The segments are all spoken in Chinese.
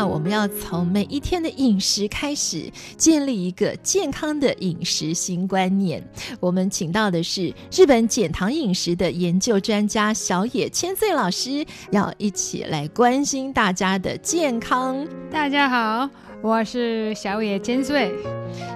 那，我们要从每一天的饮食开始，建立一个健康的饮食新观念。我们请到的是日本减糖饮食的研究专家小野千岁老师，要一起来关心大家的健康。大家好。我是小野千岁，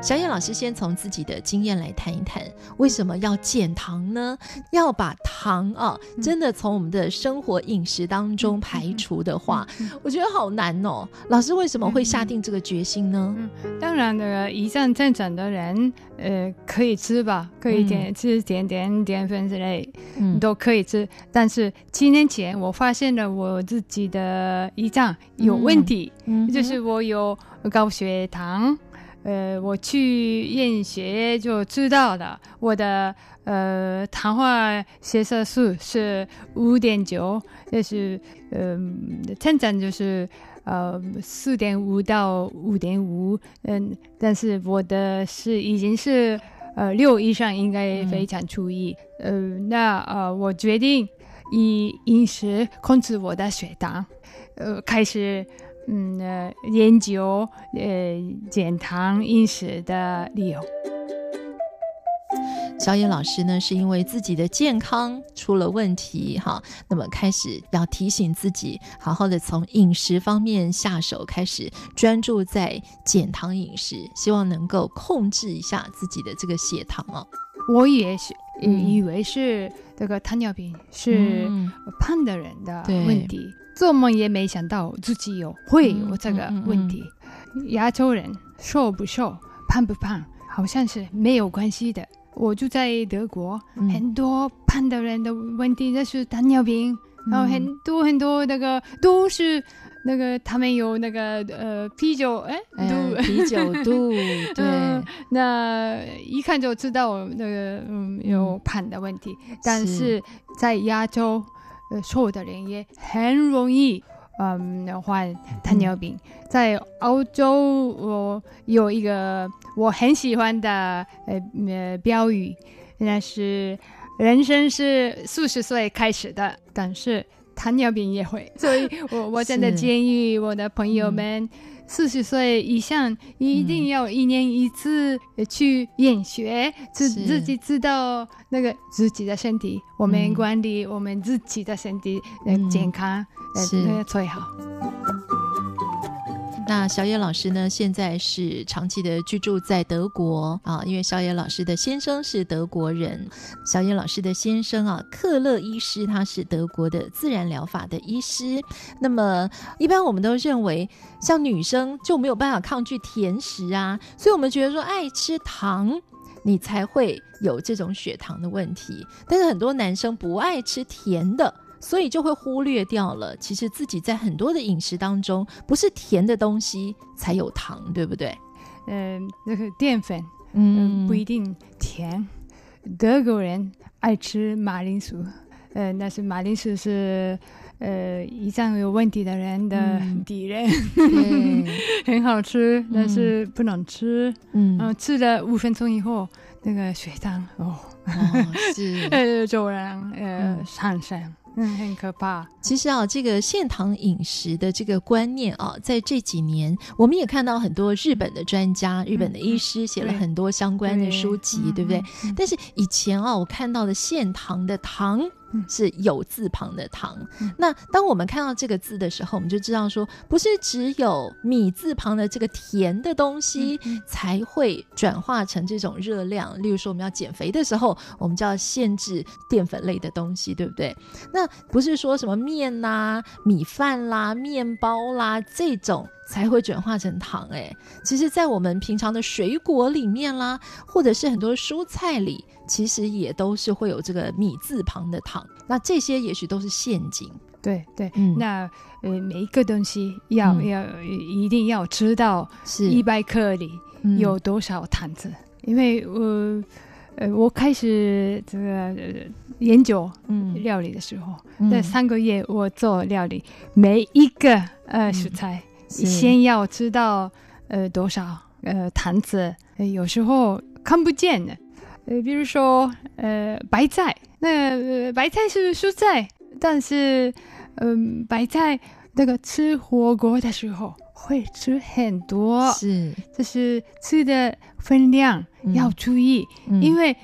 小野老师先从自己的经验来谈一谈，为什么要减糖呢？要把糖啊，真的从我们的生活饮食当中排除的话，我觉得好难哦。老师为什么会下定这个决心呢？嗯，当然的，胰脏正常的人，呃，可以吃吧，可以点、嗯、吃点点淀粉之类，嗯，都可以吃。但是七年前，我发现了我自己的胰脏有问题，嗯，就是我有。高血糖，呃，我去验血就知道了，我的呃糖化血色素是五点九，就是呃正常就是呃四点五到五点五，嗯，但是我的是已经是呃六以上，应该非常注意，呃，那呃我决定以饮食控制我的血糖，呃，开始。嗯，呃，研究呃减糖饮食的理由。小野老师呢，是因为自己的健康出了问题，哈，那么开始要提醒自己，好好的从饮食方面下手，开始专注在减糖饮食，希望能够控制一下自己的这个血糖哦。我也是，以为是这个糖尿病是胖的人的问题。嗯做梦也没想到自己有会有这个问题。亚洲人瘦不瘦、胖不胖，好像是没有关系的。我住在德国，很多胖的人的问题那是糖尿病，然后很多很多那个都是那个他们有那个呃啤酒哎肚啤酒肚 对，那一看就知道那个嗯有胖的问题，但是在亚洲。瘦的人也很容易，嗯，患糖尿病。在欧洲，我有一个我很喜欢的呃呃标语，那是人生是四十岁开始的，但是糖尿病也会。所以我我真的建议我的朋友们。四十岁以上一定要一年一次去验血，自、嗯、自己知道那个自己的身体，我们管理我们自己的身体的健康，是、嗯、最好。那小野老师呢？现在是长期的居住在德国啊，因为小野老师的先生是德国人。小野老师的先生啊，克勒医师，他是德国的自然疗法的医师。那么，一般我们都认为，像女生就没有办法抗拒甜食啊，所以我们觉得说，爱吃糖，你才会有这种血糖的问题。但是很多男生不爱吃甜的。所以就会忽略掉了，其实自己在很多的饮食当中，不是甜的东西才有糖，对不对？嗯、呃，那个淀粉，嗯，不一定甜。德国人爱吃马铃薯，呃，那是马铃薯是呃胰脏有问题的人的敌人，嗯、很好吃，但是不能吃。嗯，然后吃了五分钟以后，那个血糖哦，哦是 呃，就让呃上升。嗯，很可怕。其实啊，这个现糖饮食的这个观念啊，在这几年，我们也看到很多日本的专家、日本的医师写了很多相关的书籍，对，对不对？但是以前啊，我看到的现糖的糖。是有字旁的糖。那当我们看到这个字的时候，我们就知道说，不是只有米字旁的这个甜的东西才会转化成这种热量。例如说，我们要减肥的时候，我们就要限制淀粉类的东西，对不对？那不是说什么面啦、米饭啦、面包啦这种才会转化成糖。哎，其实，在我们平常的水果里面啦，或者是很多蔬菜里，其实也都是会有这个米字旁的糖。那这些也许都是陷阱。对对，嗯、那呃，每一个东西要、嗯、要一定要知道是。一百克里有多少糖子，嗯、因为我呃，我开始这个、呃、研究料理的时候，那、嗯、三个月我做料理，每一个呃食材、嗯、先要知道呃多少呃坛子、呃，有时候看不见的，呃，比如说呃白菜，那、呃、白菜是蔬菜，但是。嗯，白菜那个吃火锅的时候会吃很多，是，就是吃的分量要注意，嗯、因为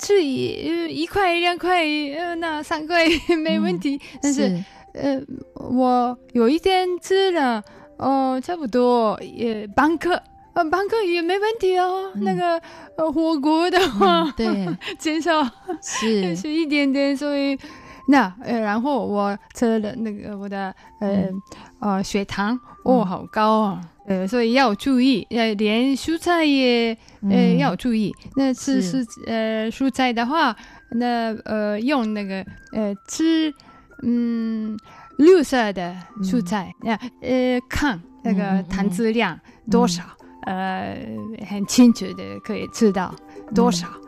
吃一一块两块，呃，那三块 没问题，嗯、但是，是。呃，我有一天吃了，哦、呃，差不多也半克，呃，半克也没问题哦。嗯、那个呃火锅的话，嗯、对，减少是 是一点点，所以。那呃，然后我测了那个我的呃、嗯、呃血糖，哦，好高啊，呃，所以要注意，呃，连蔬菜也呃要注意。那吃蔬呃蔬菜的话，那呃用那个呃吃嗯绿色的蔬菜，那、嗯、呃看那个糖质量多少，呃很清楚的可以知道多少。嗯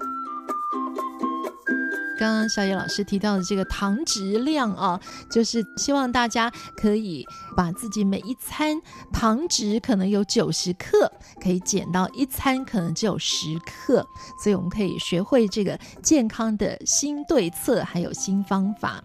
刚刚小野老师提到的这个糖质量啊，就是希望大家可以把自己每一餐糖值可能有九十克，可以减到一餐可能只有十克，所以我们可以学会这个健康的新对策，还有新方法。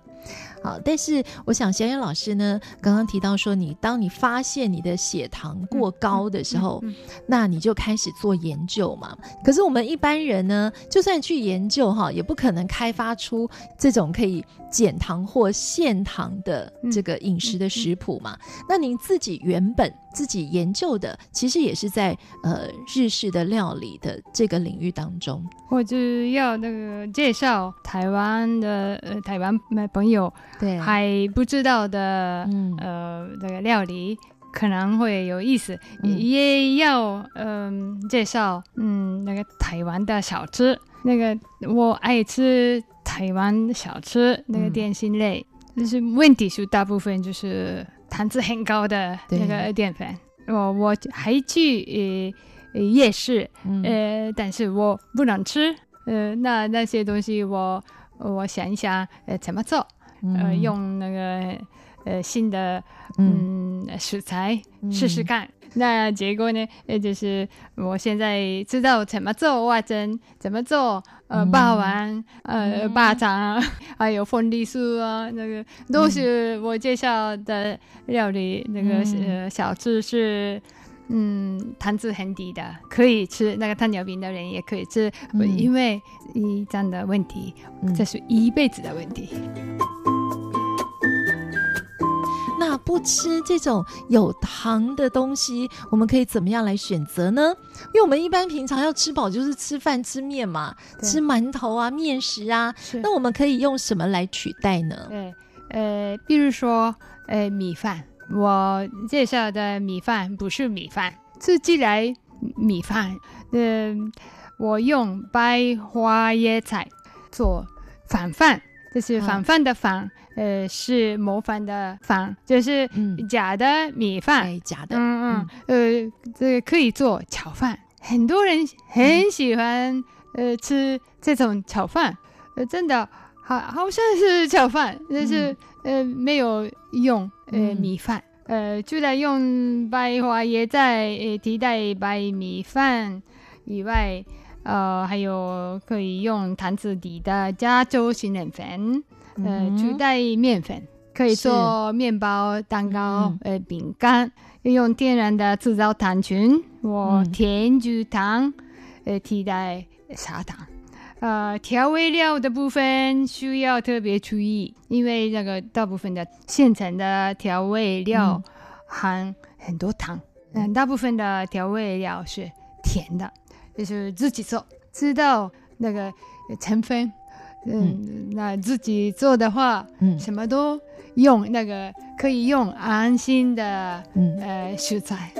好，但是我想小燕老师呢，刚刚提到说，你当你发现你的血糖过高的时候，嗯嗯嗯、那你就开始做研究嘛。可是我们一般人呢，就算去研究哈，也不可能开发出这种可以减糖或限糖的这个饮食的食谱嘛。那您自己原本自己研究的，其实也是在呃日式的料理的这个领域当中。我就要那个介绍台湾的呃台湾朋友。对，还不知道的，嗯、呃，那个料理可能会有意思，嗯、也要嗯、呃、介绍，嗯，那个台湾的小吃，那个我爱吃台湾小吃，那个点心类，嗯、就是问题是大部分就是糖质很高的那个淀粉。我我还去呃夜市，嗯、呃，但是我不能吃，呃，那那些东西我我想一想，呃，怎么做？呃，用那个呃新的嗯。食材试试看，嗯、那结果呢？呃，就是我现在知道怎么做碗蒸，怎么做呃霸王呃霸掌，还有凤梨酥啊，那个都是我介绍的料理。嗯、那个呃小吃是嗯糖质很低的，可以吃。那个糖尿病的人也可以吃，嗯、因为胰脏的问题，这是一辈子的问题。那不吃这种有糖的东西，我们可以怎么样来选择呢？因为我们一般平常要吃饱，就是吃饭吃面嘛，吃馒头啊、面食啊。那我们可以用什么来取代呢？对，呃，比如说，呃，米饭。我介绍的米饭不是米饭，是自来米饭。嗯、呃，我用白花椰菜做饭饭。这是饭饭的饭，啊、呃，是模仿的饭，就是假的米饭，嗯、假的，嗯嗯，呃，这个可以做炒饭，很多人很喜欢，嗯、呃，吃这种炒饭，呃，真的好好像是炒饭，但是、嗯、呃没有用呃米饭，呃，除了用白花椰菜呃替代白米饭以外。呃，还有可以用坛子底的加州杏仁粉，呃，取代面粉，可以做面包、蛋糕、是呃，饼干。用天然的制造糖群或甜菊糖，呃，替代砂糖。呃，调味料的部分需要特别注意，因为那个大部分的现成的调味料含很多糖，嗯、呃，大部分的调味料是甜的。就是自己做，知道那个成分，嗯，嗯，那自己做的话，嗯，什么都用那个可以用安心的，嗯，呃，食材。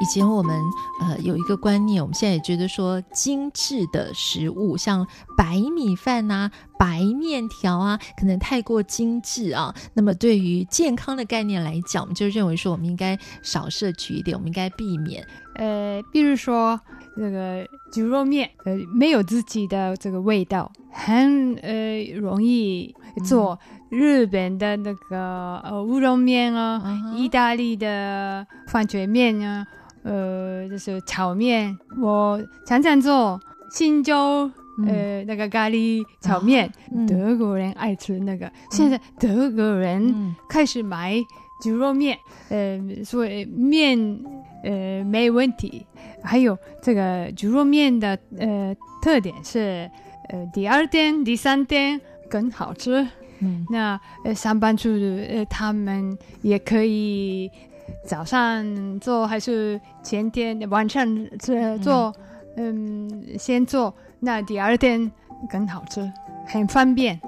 以前我们呃有一个观念，我们现在也觉得说精致的食物，像白米饭呐、啊、白面条啊，可能太过精致啊。那么对于健康的概念来讲，我们就认为说我们应该少摄取一点，我们应该避免。呃，比如说那个牛肉面，呃，没有自己的这个味道，很呃容易做。日本的那个呃乌龙面啊，嗯、意大利的饭卷面啊。呃，就是炒面，我常常做新洲，嗯、呃，那个咖喱炒面，德国人爱吃那个。嗯、现在德国人开始买猪肉面，嗯、呃，所以面呃没问题。还有这个猪肉面的呃特点是，呃，第二天、第三天更好吃。嗯，那呃上班族呃他们也可以。早上做还是前天晚上做？嗯，嗯，先做，那第二天更好吃，很方便。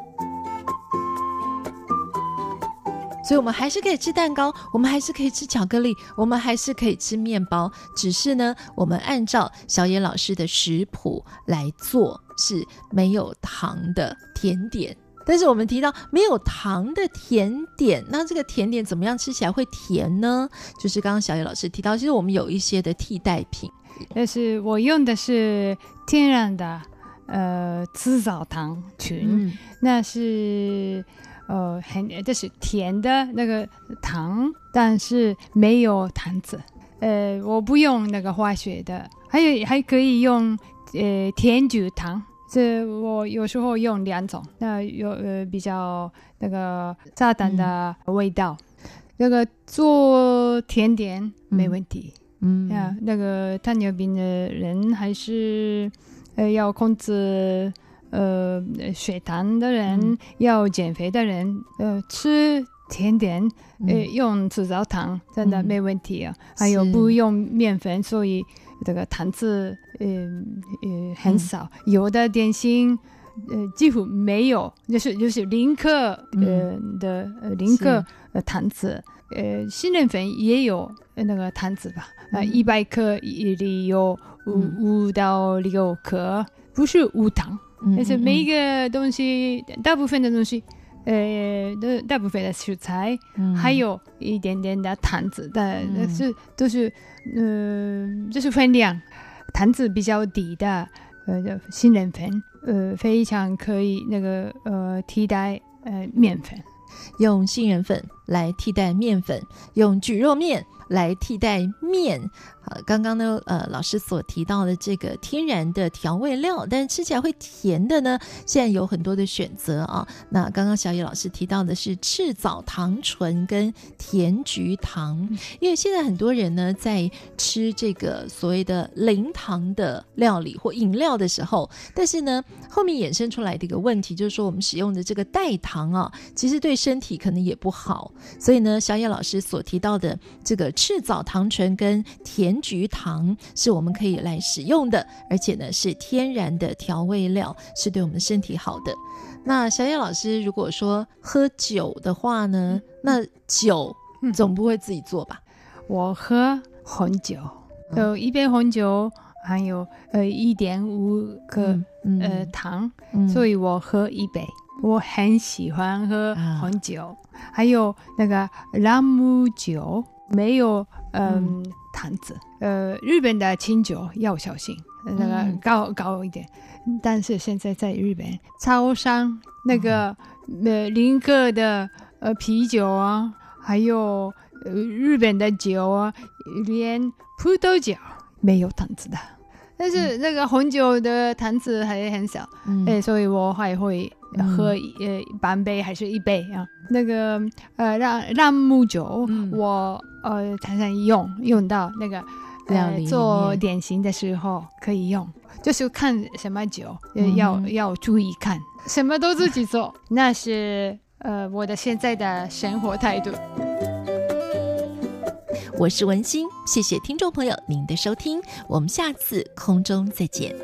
所以，我们还是可以吃蛋糕，我们还是可以吃巧克力，我们还是可以吃面包。只是呢，我们按照小野老师的食谱来做，是没有糖的甜点。但是我们提到没有糖的甜点，那这个甜点怎么样吃起来会甜呢？就是刚刚小野老师提到，其实我们有一些的替代品。但是我用的是天然的呃紫藻糖群，嗯、那是呃很就是甜的那个糖，但是没有糖子。呃，我不用那个化学的，还有还可以用呃甜菊糖。这我有时候用两种，那有呃比较那个炸弹的味道，嗯、那个做甜点没问题。嗯，啊，那个糖尿病的人还是呃要控制呃血糖的人，嗯、要减肥的人，呃吃甜点呃用赤藻糖真的没问题啊。嗯、还有不用面粉，所以。这个糖质，嗯呃很少，嗯、有的点心，呃，几乎没有，就是就是零克，呃的呃零克呃糖子，呃，杏仁粉也有那个糖子吧，啊，一百克里有五五到六克，不是无糖，嗯、但是每一个东西，嗯、大部分的东西。呃，的大部分的食材，嗯、还有一点点的糖子，但是都是，呃，就是分量，坛子比较低的，呃，杏仁粉，呃，非常可以那个呃替代呃面粉，用杏仁粉。来替代面粉，用蒟肉面来替代面。好，刚刚呢，呃，老师所提到的这个天然的调味料，但是吃起来会甜的呢，现在有很多的选择啊。那刚刚小野老师提到的是赤藻糖醇跟甜菊糖，因为现在很多人呢在吃这个所谓的零糖的料理或饮料的时候，但是呢后面衍生出来的一个问题就是说，我们使用的这个代糖啊，其实对身体可能也不好。所以呢，小野老师所提到的这个赤藻糖醇跟甜甜菊糖是我们可以来使用的，而且呢是天然的调味料，是对我们身体好的。那小野老师如果说喝酒的话呢，那酒总不会自己做吧？我喝红酒，有一杯红酒含有呃一点五克呃糖，所以我喝一杯。我很喜欢喝红酒，还有那个朗姆酒，没有嗯。坛子，呃，日本的清酒要小心，那个高高一点。但是现在在日本超商那个呃林克的呃啤酒啊，还有呃日本的酒啊，连葡萄酒没有坛子的。但是那个红酒的坛子还很小，嗯、哎，所以我还会喝呃半杯还是一杯啊。那个呃让让木酒，嗯、我呃常常用用到那个呃做点心的时候可以用，就是看什么酒，嗯、要要注意看，什么都自己做，那是呃我的现在的生活态度。我是文心，谢谢听众朋友您的收听，我们下次空中再见。